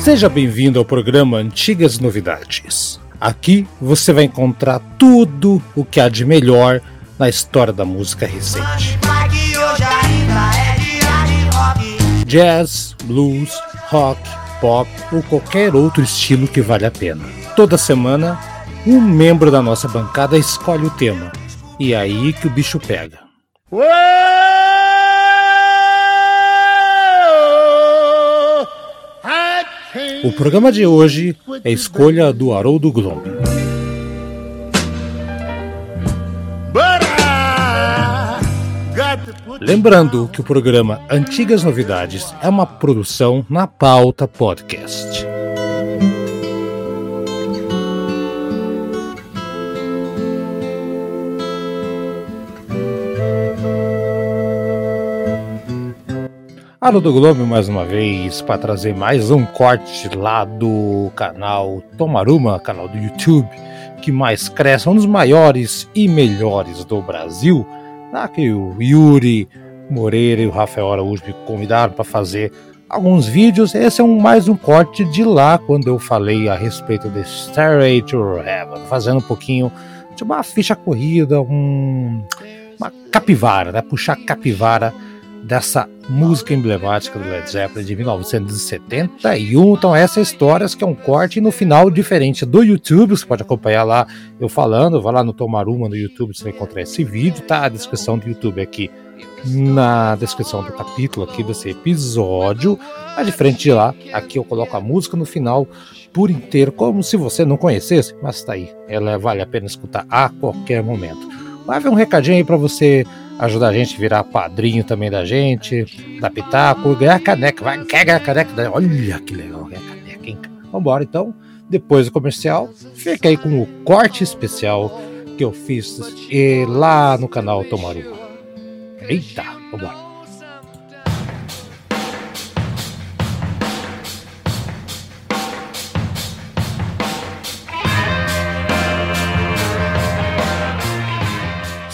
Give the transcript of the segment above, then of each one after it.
Seja bem-vindo ao programa Antigas Novidades. Aqui você vai encontrar tudo o que há de melhor na história da música recente. Jazz, blues, rock, pop ou qualquer outro estilo que vale a pena. Toda semana, um membro da nossa bancada escolhe o tema. E é aí que o bicho pega. O programa de hoje é escolha do Haroldo Glomb. Lembrando que o programa Antigas Novidades é uma produção na pauta podcast. Haroldo Globo mais uma vez para trazer mais um corte lá do canal Tomaruma, canal do YouTube que mais cresce, um dos maiores e melhores do Brasil. Lá que o Yuri Moreira e o Rafael Araújo me convidaram para fazer alguns vídeos. Esse é um, mais um corte de lá quando eu falei a respeito de Stairway to Heaven, fazendo um pouquinho de uma ficha corrida, um, uma capivara, né? Puxar capivara dessa música emblemática do Led Zeppelin de 1971. Então, essa história que é um corte no final diferente do YouTube. Você pode acompanhar lá eu falando. Vai lá no Tomaruma no YouTube, você vai encontrar esse vídeo. Tá a descrição do YouTube aqui na descrição do capítulo aqui desse episódio. Mas diferente de lá, aqui eu coloco a música no final por inteiro, como se você não conhecesse, mas tá aí. Ela vale a pena escutar a qualquer momento. Vai ver um recadinho aí para você ajudar a gente virar padrinho também da gente, da Pitaco, ganhar caneca, vai, quer ganhar caneca? Olha que legal, ganhar caneca, hein? Vambora então, depois do comercial, fica aí com o corte especial que eu fiz lá no canal Tomaru. Eita, vambora.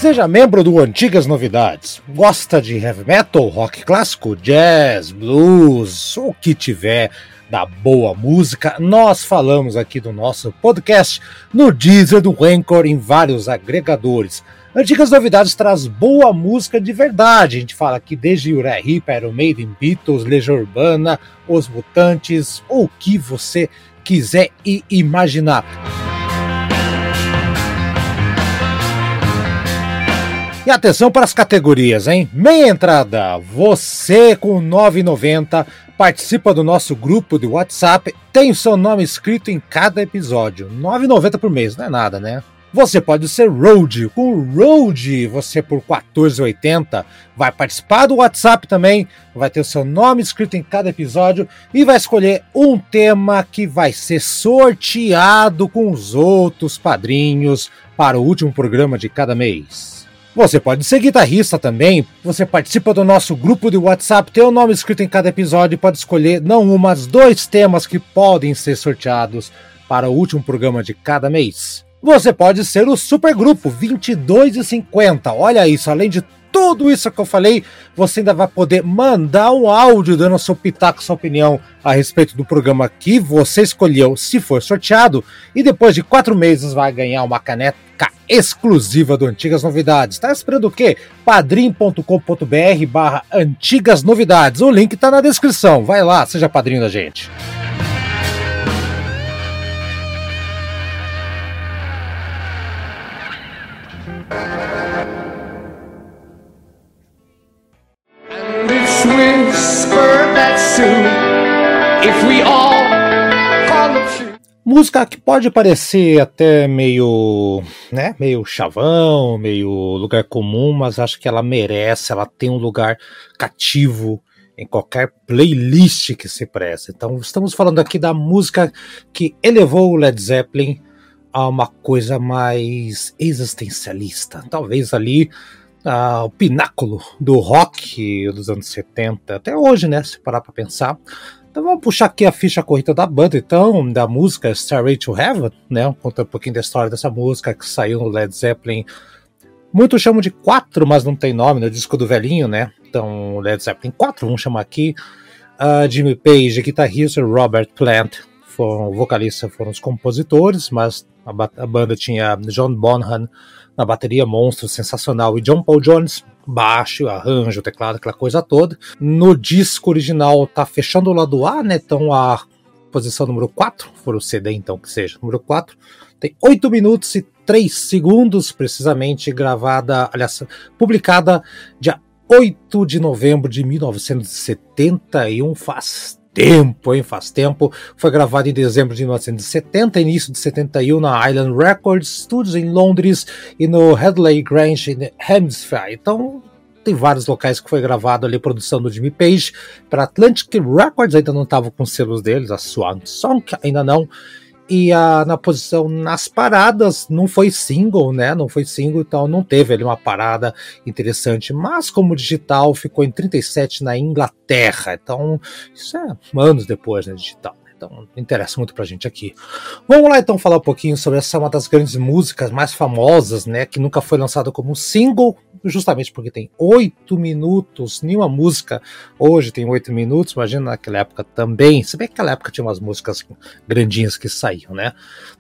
Seja membro do Antigas Novidades. Gosta de heavy metal, rock clássico, jazz, blues, o que tiver da boa música, nós falamos aqui do nosso podcast no Deezer do Anchor em vários agregadores. Antigas Novidades traz boa música de verdade. A gente fala aqui desde Uriah Heep, Iron Maiden, Beatles, Legião Urbana, Os Mutantes, o que você quiser e imaginar. E atenção para as categorias, hein? Meia entrada, você com 9,90 participa do nosso grupo de WhatsApp, tem o seu nome escrito em cada episódio. 9,90 por mês, não é nada, né? Você pode ser Road. Com Road, você por 14,80 vai participar do WhatsApp também, vai ter o seu nome escrito em cada episódio e vai escolher um tema que vai ser sorteado com os outros padrinhos para o último programa de cada mês. Você pode ser guitarrista também. Você participa do nosso grupo de WhatsApp, tem o nome escrito em cada episódio e pode escolher não um, mas dois temas que podem ser sorteados para o último programa de cada mês. Você pode ser o supergrupo 22,50. Olha isso, além de tudo isso que eu falei, você ainda vai poder mandar um áudio dando seu pitaco, sua opinião a respeito do programa que você escolheu, se for sorteado, e depois de quatro meses vai ganhar uma caneca exclusiva do Antigas Novidades. Tá esperando o quê? padrim.com.br barra Antigas Novidades. O link tá na descrição. Vai lá, seja padrinho da gente. Música que pode parecer até meio, né, meio chavão, meio lugar comum, mas acho que ela merece, ela tem um lugar cativo em qualquer playlist que se preste. Então, estamos falando aqui da música que elevou o Led Zeppelin a uma coisa mais existencialista. Talvez ali uh, o pináculo do rock dos anos 70, até hoje, né? Se parar para pensar. Então vamos puxar aqui a ficha corrida da banda, então, da música Starway to Heaven, né? Conta um pouquinho da história dessa música que saiu no Led Zeppelin. Muitos chamam de 4, mas não tem nome, no disco do velhinho, né? Então, Led Zeppelin 4, vamos chamar aqui. Uh, Jimmy Page, guitarrista, Robert Plant, foram vocalistas, foram os compositores, mas a, a banda tinha John Bonham na bateria, monstro, sensacional, e John Paul Jones, baixo, arranjo, teclado, aquela coisa toda. No disco original tá fechando o lado A, né? Então a posição número 4, for o CD então que seja, número 4, tem 8 minutos e 3 segundos, precisamente gravada, aliás, publicada dia 8 de novembro de 1971, faz tempo, hein? Faz tempo. Foi gravado em dezembro de 1970, início de 71 na Island Records Studios em Londres e no Headley Grange em Hampshire. Então, tem vários locais que foi gravado ali, produção do Jimmy Page. Para Atlantic Records ainda não estava com selos deles, a Swan Song ainda não e a, na posição nas paradas não foi single, né? Não foi single, então não teve ali uma parada interessante. Mas como digital ficou em 37 na Inglaterra, então isso é anos depois, né? Digital. Então interessa muito pra gente aqui. Vamos lá então falar um pouquinho sobre essa uma das grandes músicas mais famosas, né? Que nunca foi lançada como single, justamente porque tem oito minutos. Nenhuma música hoje tem oito minutos, imagina naquela época também. Se bem que naquela época tinha umas músicas grandinhas que saíam, né?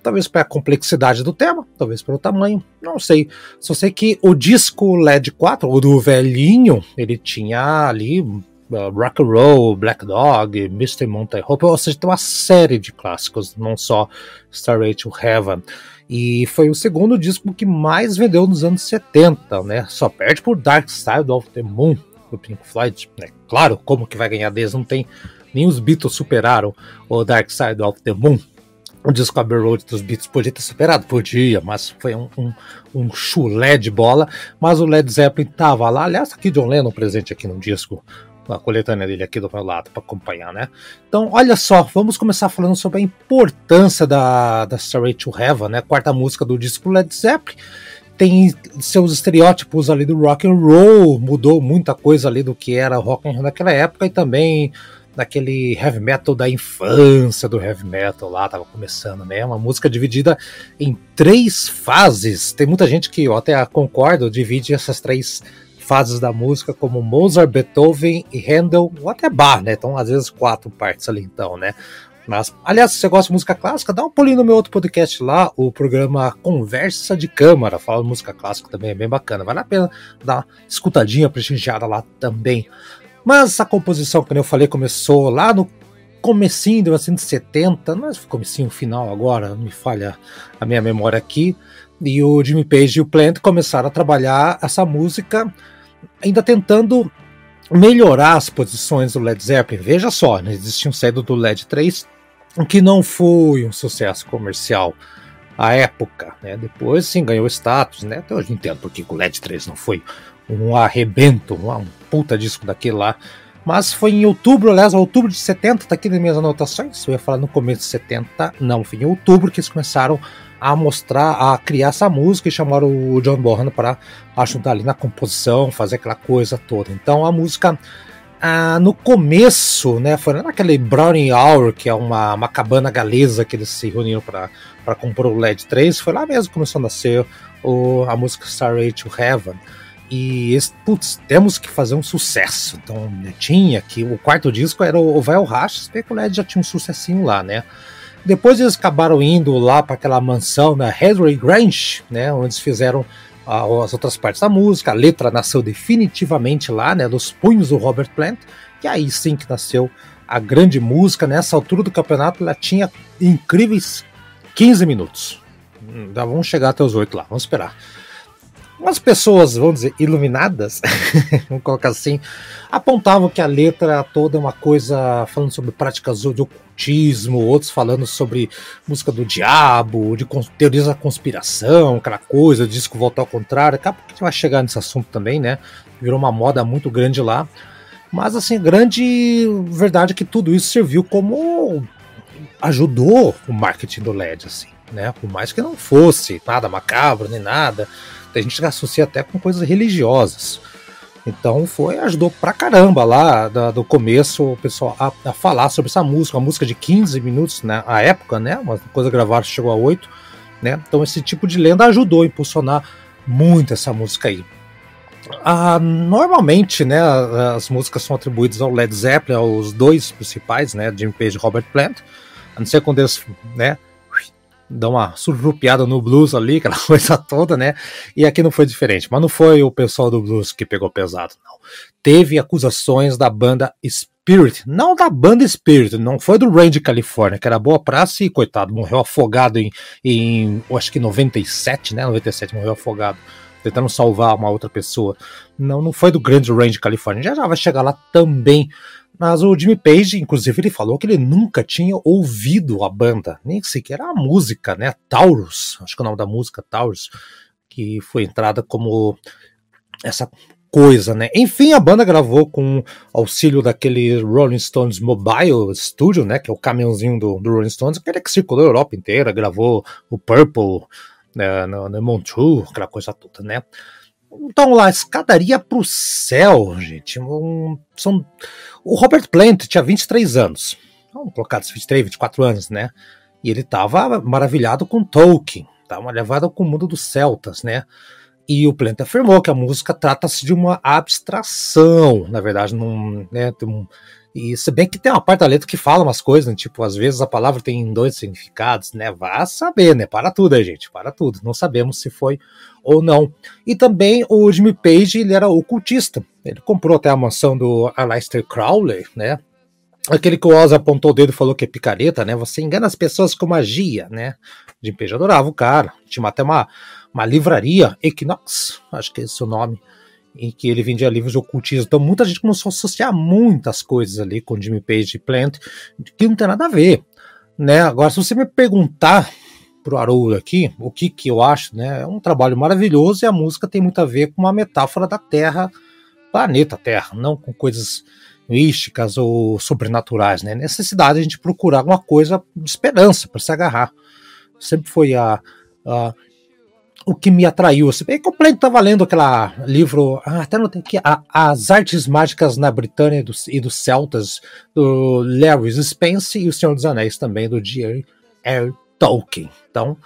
Talvez pela complexidade do tema, talvez pelo tamanho, não sei. Só sei que o disco LED 4, o do velhinho, ele tinha ali uh, Rock and Roll, Black Dog, Mr. Monty Hope, ou seja, tem uma série de clássicos, não só Starway to Heaven. E foi o segundo disco que mais vendeu nos anos 70, né? Só perde por Dark Side of the Moon, do Pink Floyd. Né? Claro, como que vai ganhar deles? Não tem. Nem os Beatles superaram o Dark Side of the Moon. O disco Abbey Road dos Beatles podia ter superado? Podia, mas foi um, um, um chulé de bola. Mas o Led Zeppelin tava lá. Aliás, aqui John Lennon presente aqui no disco a coletânea dele aqui do meu lado para acompanhar, né? Então, olha só, vamos começar falando sobre a importância da, da Starway to Heaven, né? Quarta música do disco Led Zeppelin. Tem seus estereótipos ali do rock and roll, mudou muita coisa ali do que era rock and roll naquela época e também daquele heavy metal da infância do heavy metal lá, tava começando, né? Uma música dividida em três fases. Tem muita gente que eu até concordo, divide essas três fases da música, como Mozart, Beethoven e Handel, ou até Bach, né? Então, às vezes, quatro partes ali, então, né? Mas, aliás, se você gosta de música clássica, dá um pulinho no meu outro podcast lá, o programa Conversa de Câmara, fala de música clássica também, é bem bacana. Vale a pena dar uma escutadinha prestigiada lá também. Mas a composição, como eu falei, começou lá no comecinho de 1970, não é comecinho final agora, me falha a minha memória aqui, e o Jimmy Page e o Plant começaram a trabalhar essa música ainda tentando melhorar as posições do Led Zeppelin. Veja só, né, eles tinham saído do Led 3, que não foi um sucesso comercial à época. Né? Depois sim ganhou status, né? Até hoje entendo porque o Led 3 não foi um arrebento, um puta disco daquele lá. Mas foi em outubro, aliás, outubro de 70, tá aqui nas minhas anotações. Eu ia falar no começo de 70, não, foi em outubro que eles começaram a mostrar, a criar essa música e chamaram o John Bonham para ajudar ali na composição, fazer aquela coisa toda. Então a música ah, no começo, né, foi naquele Browning Hour, que é uma, uma cabana galesa que eles se reuniram para compor o LED 3, foi lá mesmo que começou a nascer o, a música Starway to Heaven. E, putz, temos que fazer um sucesso. Então, tinha que o quarto disco era o Vel Rash, que o LED já tinha um sucessinho lá, né? Depois eles acabaram indo lá para aquela mansão na Headway Grange, né, onde eles fizeram uh, as outras partes da música. A letra nasceu definitivamente lá, né, dos punhos do Robert Plant. E aí sim que nasceu a grande música. Nessa altura do campeonato, ela tinha incríveis 15 minutos. Hum, vamos chegar até os 8 lá, vamos esperar umas pessoas, vamos dizer, iluminadas, vamos colocar assim, apontavam que a letra toda é uma coisa falando sobre práticas de ocultismo, outros falando sobre música do diabo, de teorias da conspiração, aquela coisa, disco voltar ao contrário. Daqui a pouco a gente vai chegar nesse assunto também, né? Virou uma moda muito grande lá. Mas, assim, grande verdade é que tudo isso serviu como. ajudou o marketing do LED, assim, né? Por mais que não fosse nada macabro nem nada a gente associa até com coisas religiosas. Então foi, ajudou pra caramba lá da, do começo o pessoal a, a, falar sobre essa música, uma música de 15 minutos na né, época, né? Uma coisa gravada chegou a 8, né? Então esse tipo de lenda ajudou a impulsionar muito essa música aí. Ah, normalmente, né, as músicas são atribuídas ao Led Zeppelin, aos dois principais, né, Jimmy Page e Robert Plant. A não ser quando eles, né, dão uma surrupiada no blues ali, aquela coisa toda, né? E aqui não foi diferente. Mas não foi o pessoal do blues que pegou pesado, não. Teve acusações da banda Spirit, não da banda Spirit, não foi do Range California, que era boa praça e, coitado, morreu afogado em, em acho que 97, né? 97 morreu afogado tentando salvar uma outra pessoa. Não, não foi do grande Range California. Já, já vai chegar lá também. Mas o Jimmy Page, inclusive, ele falou que ele nunca tinha ouvido a banda, nem sequer a música, né? Taurus, acho que é o nome da música Taurus, que foi entrada como essa coisa, né? Enfim, a banda gravou com auxílio daquele Rolling Stones Mobile Studio, né? Que é o caminhãozinho do, do Rolling Stones, aquele que circulou a Europa inteira, gravou o Purple né, no, no Montreux, aquela coisa toda, né? Então lá, escadaria pro céu, gente. Um, são, o Robert Plant tinha 23 anos. Vamos colocar 23, 24 anos, né? E ele estava maravilhado com Tolkien, estava levado com o mundo dos celtas, né? E o Plant afirmou que a música trata-se de uma abstração, na verdade, num, né, um, e se bem que tem uma parte da letra que fala umas coisas, né? tipo, às vezes a palavra tem dois significados, né? Vá saber, né? Para tudo, aí, gente, para tudo. Não sabemos se foi ou não. E também o Jimmy Page, ele era ocultista. Ele comprou até a mansão do Aleister Crowley, né? Aquele que o Oz apontou o dedo e falou que é picareta, né? Você engana as pessoas com magia, né? Jimmy Page adorava o cara. Tinha até uma, uma livraria, Equinox, acho que é esse o nome em que ele vendia livros de ocultismo. Então muita gente começou a associar muitas coisas ali com Jimmy Page e Plant que não tem nada a ver. Né? Agora, se você me perguntar pro Haroldo aqui o que, que eu acho, né? É um trabalho maravilhoso e a música tem muito a ver com uma metáfora da Terra, planeta Terra, não com coisas místicas ou sobrenaturais, né? Necessidade de a gente procurar alguma coisa de esperança para se agarrar. Sempre foi a, a o que me atraiu. Se bem que o Play estava lendo aquele livro, ah, até não tem aqui, As Artes Mágicas na Britânia e dos Celtas, do Lewis Spence, e O Senhor dos Anéis também, do J.R. Tolkien. Então,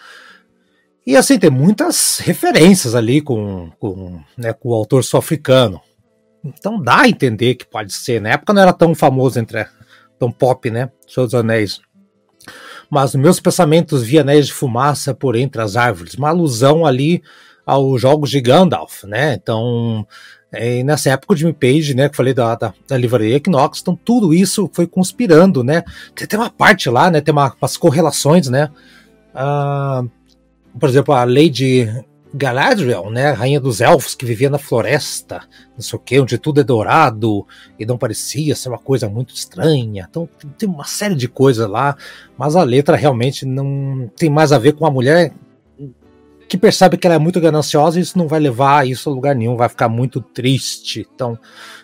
e assim, tem muitas referências ali com, com, né, com o autor sul-africano. Então dá a entender que pode ser. Na época não era tão famoso, entre tão pop, né? Senhor dos Anéis mas meus pensamentos via anéis de fumaça por entre as árvores, uma alusão ali aos jogos de Gandalf, né? Então, é, nessa época o Jimmy Page, né, que falei da, da, da livraria Equinox, então tudo isso foi conspirando, né? Tem, tem uma parte lá, né, tem uma, umas correlações, né? Ah, por exemplo, a Lady Galadriel, né, rainha dos elfos que vivia na floresta, não sei o que, onde tudo é dourado e não parecia ser uma coisa muito estranha. Então tem uma série de coisas lá, mas a letra realmente não tem mais a ver com a mulher que percebe que ela é muito gananciosa e isso não vai levar isso a lugar nenhum, vai ficar muito triste. Então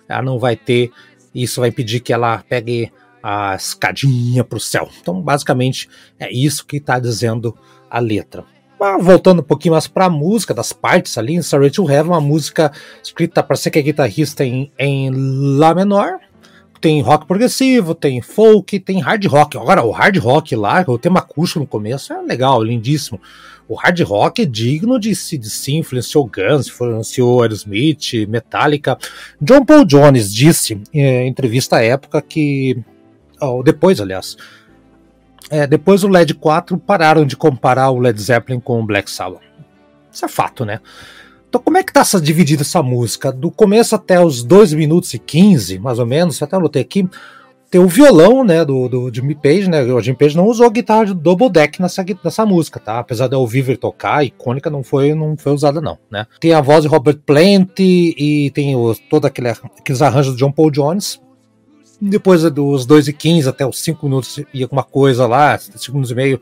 ela não vai ter, isso vai impedir que ela pegue a escadinha para o céu. Então basicamente é isso que está dizendo a letra. Voltando um pouquinho mais para a música, das partes ali, em Sorry to Heaven, uma música escrita para ser que é guitarrista em, em Lá menor. Tem rock progressivo, tem folk, tem hard rock. Agora, o hard rock lá, o tema acústico no começo é legal, lindíssimo. O hard rock é digno de se, influenciou Guns, influenciou Aerosmith, Metallica. John Paul Jones disse em entrevista à época que. Oh, depois, aliás, é, depois o LED 4 pararam de comparar o Led Zeppelin com o Black Sabbath. Isso é fato, né? Então como é que tá essa, dividida essa música? Do começo até os 2 minutos e 15, mais ou menos, até anotei aqui, tem o violão, né, do, do Jimmy Page, né, o Jimmy Page não usou guitarra de double deck nessa, nessa música, tá, apesar de eu ouvir ele tocar, icônica não foi, não foi usada não, né. Tem a voz de Robert Plant e tem o, todo aquele, aqueles arranjos do John Paul Jones, depois dos 2 e 15 até os 5 minutos e alguma coisa lá, 5 minutos e meio,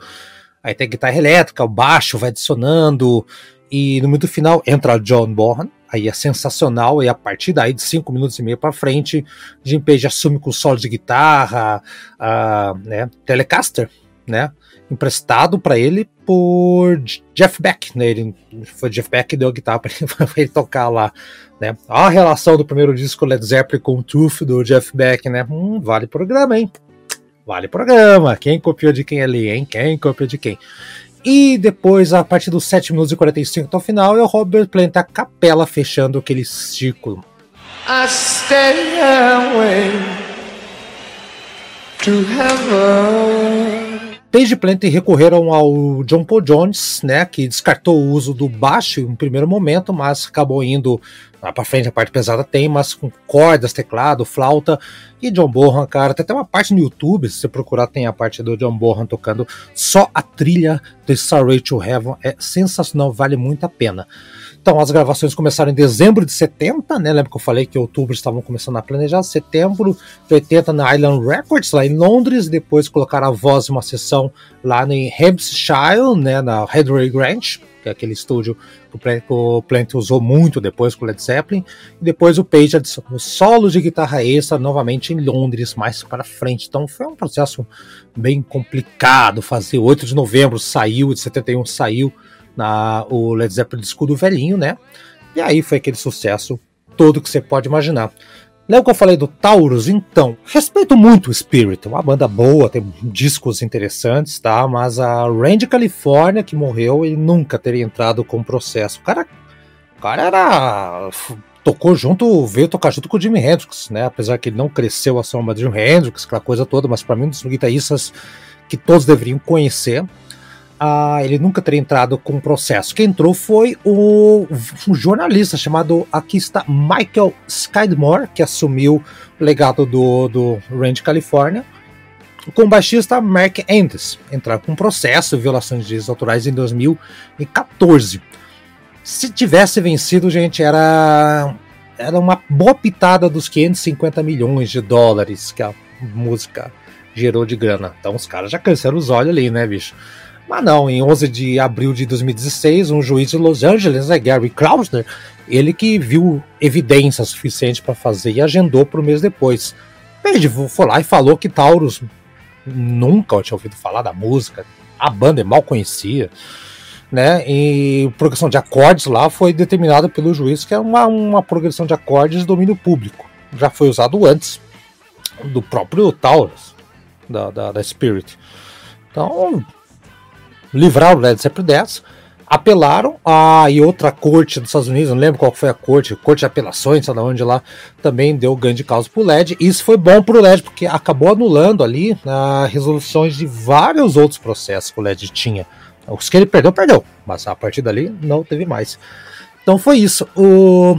aí tem a guitarra elétrica, o baixo vai adicionando, e no minuto final entra John Bonham, aí é sensacional, e a partir daí de 5 minutos e meio para frente, Jim Page assume com solo de guitarra, uh, né, Telecaster, né, emprestado para ele por Jeff Beck, né? Ele, foi Jeff Beck que deu a guitarra para ele, ele, tocar lá, né? A relação do primeiro disco Led Zeppelin com o Truth do Jeff Beck, né? Hum, vale programa, hein? Vale programa. Quem copiou de quem ali, hein? Quem copiou de quem? E depois, a partir dos 7 minutos e 45 até o final, é o Robert Plant, a capela fechando aquele círculo. I stay away to heaven. Page Plant recorreram ao John Paul Jones, né, que descartou o uso do baixo em um primeiro momento, mas acabou indo lá para frente, a parte pesada tem, mas com cordas, teclado, flauta e John Bonham, cara, tem até uma parte no YouTube, se você procurar tem a parte do John Bonham tocando só a trilha do Starway to Heaven, é sensacional, vale muito a pena. Então, as gravações começaram em dezembro de 70, né? Lembra que eu falei que outubro estavam começando a planejar? Setembro de 80 na Island Records, lá em Londres. Depois colocaram a voz em uma sessão lá em Hampshire, né? Na Headway Grange, que é aquele estúdio que o Plant usou muito depois com o Led Zeppelin. E depois o Page adicionou solo de guitarra extra novamente em Londres, mais para frente. Então foi um processo bem complicado fazer. 8 de novembro saiu, de 71 saiu na, o Led Zeppelin de escudo velhinho, né? E aí foi aquele sucesso todo que você pode imaginar. Lembra que eu falei do Taurus? Então, respeito muito o Spirit, uma banda boa, tem discos interessantes, tá? Mas a Randy California, que morreu, ele nunca teria entrado com processo. O cara, o cara era. tocou junto, veio tocar junto com o Jimi Hendrix, né? Apesar que ele não cresceu a sombra de Jimi Hendrix, aquela coisa toda, mas para mim, um dos guitarristas que todos deveriam conhecer ah, ele nunca teria entrado com o processo. Quem entrou foi o, um jornalista chamado, aqui está, Michael Skidmore, que assumiu o legado do, do Range California, com o baixista Mark Andes, entrar com processo, violação de direitos autorais em 2014. Se tivesse vencido, gente, era, era uma boa pitada dos 550 milhões de dólares que a música gerou de grana. Então os caras já cansaram os olhos ali, né, bicho? Mas não, em 11 de abril de 2016, um juiz de Los Angeles, né, Gary Klausner, ele que viu evidência suficiente para fazer e agendou para o mês depois. Ele foi lá e falou que Taurus nunca tinha ouvido falar da música, a banda é mal conhecia, né? E progressão de acordes lá foi determinada pelo juiz que é uma, uma progressão de acordes de domínio público. Já foi usado antes do próprio Taurus, da, da, da Spirit. Então, livraram o Led Zeppelin dessa, apelaram a e outra corte dos Estados Unidos, não lembro qual foi a corte, corte de apelações, sei lá onde lá, também deu ganho de causa pro LED. E isso foi bom pro LED, porque acabou anulando ali uh, resoluções de vários outros processos que o LED tinha. Os que ele perdeu, perdeu, mas a partir dali não teve mais. Então foi isso. O...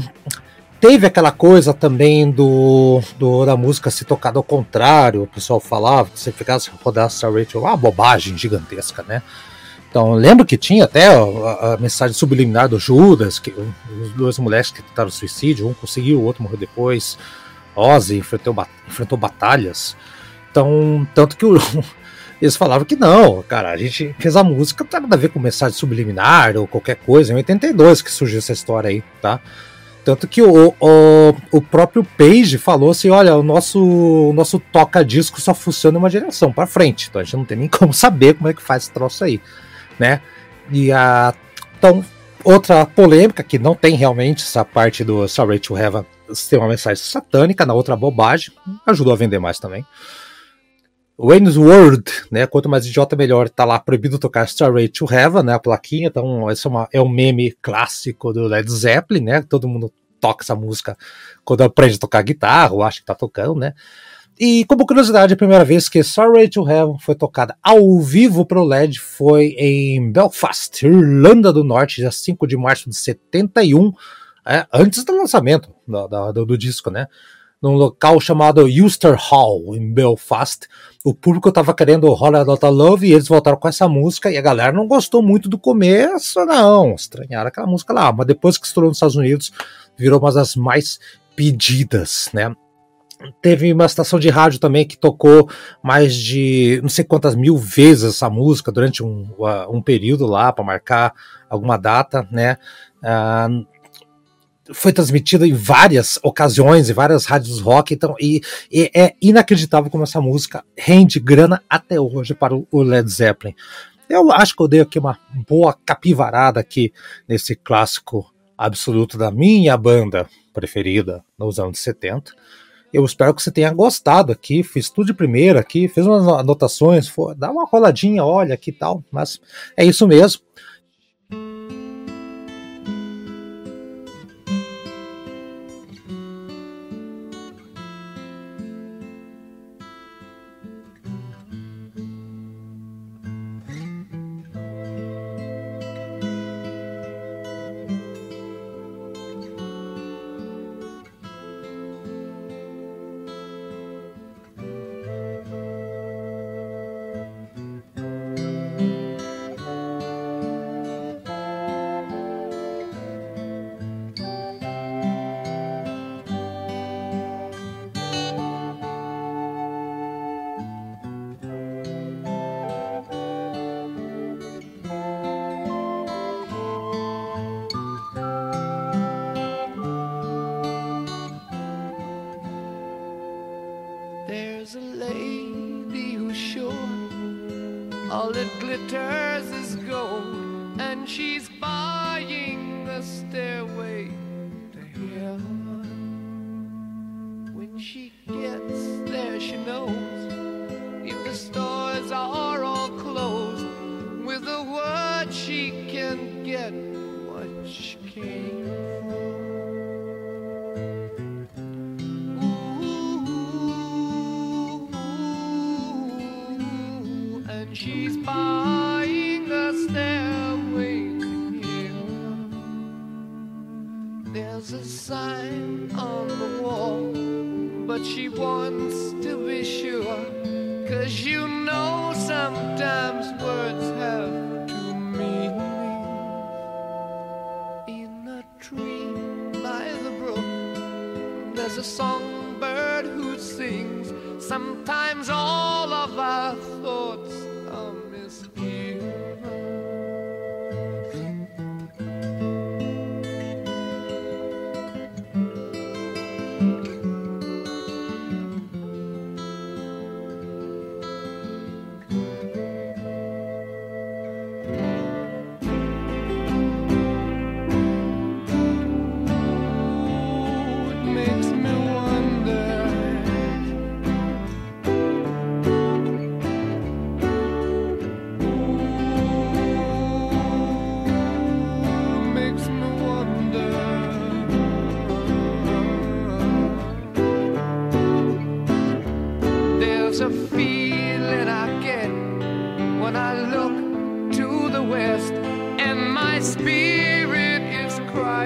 Teve aquela coisa também do, do da música ser tocada ao contrário, o pessoal falava, se ficasse rodar Star Radio, uma bobagem gigantesca, né? Então, lembro que tinha até a, a, mensagem subliminar do Judas, que os dois moleques que tentaram suicídio, um conseguiu, o outro morreu depois. Ozzy enfrentou, enfrentou batalhas. Então, tanto que o, eles falavam que não, cara, a gente fez a música, não tem nada a ver com mensagem subliminar ou qualquer coisa. Em 82 que surgiu essa história aí, tá? Tanto que o, o, o próprio Page falou assim: olha, o nosso, o nosso toca-disco só funciona em uma direção, para frente. Então a gente não tem nem como saber como é que faz esse troço aí né? E a então outra polêmica que não tem realmente essa parte do Sorry to Heaven tem uma mensagem satânica, na outra bobagem, ajudou a vender mais também. Wayne's World, né? Quanto mais idiota, melhor. Tá lá proibido tocar Starway to Heaven, né? A plaquinha. Então, esse é, uma, é um meme clássico do Led Zeppelin, né? Todo mundo toca essa música quando aprende a tocar guitarra, ou acha que tá tocando, né? E como curiosidade, a primeira vez que Sorry to Heaven foi tocada ao vivo para o LED foi em Belfast, Irlanda do Norte, dia 5 de março de 71, é, antes do lançamento do, do, do, disco, né? Num local chamado Euster Hall, em Belfast. O público estava querendo Holler Dota Love e eles voltaram com essa música e a galera não gostou muito do começo, não. Estranharam aquela música lá. Mas depois que estourou nos Estados Unidos, virou uma das mais pedidas, né? Teve uma estação de rádio também que tocou mais de não sei quantas mil vezes essa música durante um, um período lá para marcar alguma data, né? Uh, foi transmitida em várias ocasiões, em várias rádios rock, então e, e, é inacreditável como essa música rende grana até hoje para o Led Zeppelin. Eu acho que eu dei aqui uma boa capivarada aqui nesse clássico absoluto da minha banda preferida nos anos 70. Eu espero que você tenha gostado aqui. Fiz tudo de primeira aqui, fiz umas anotações, dá uma coladinha, olha aqui e tal. Mas é isso mesmo.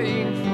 waiting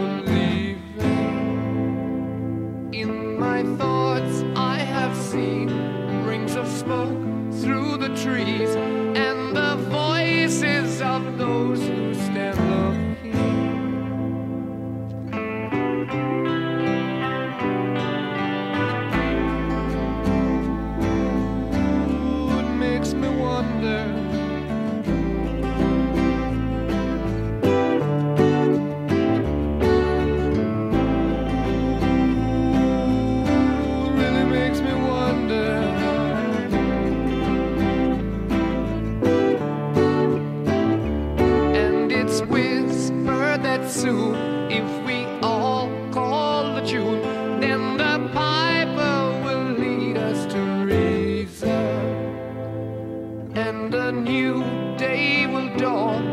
new day will dawn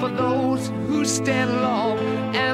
for those who stand long and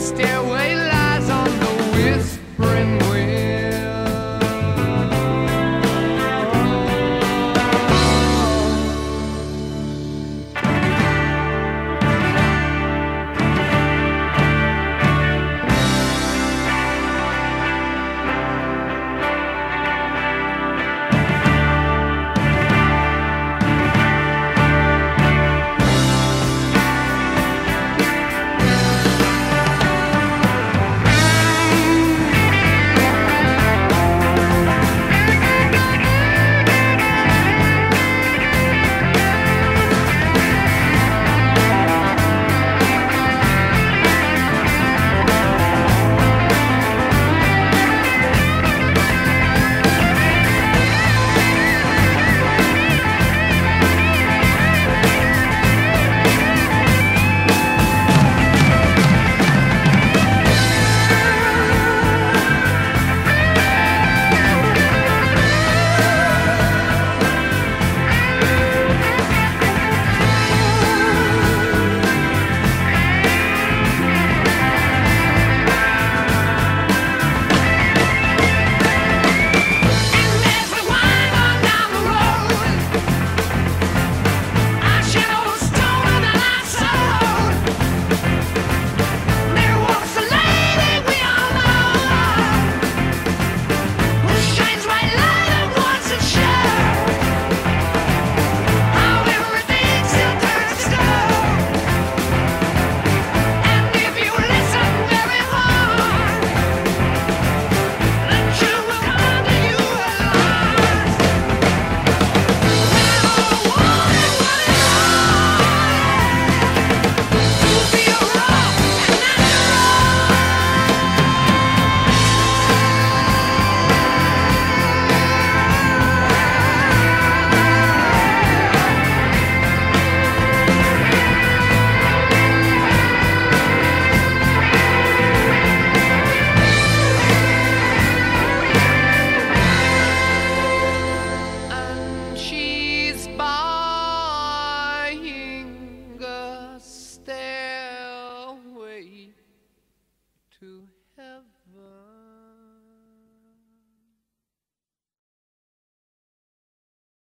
stairway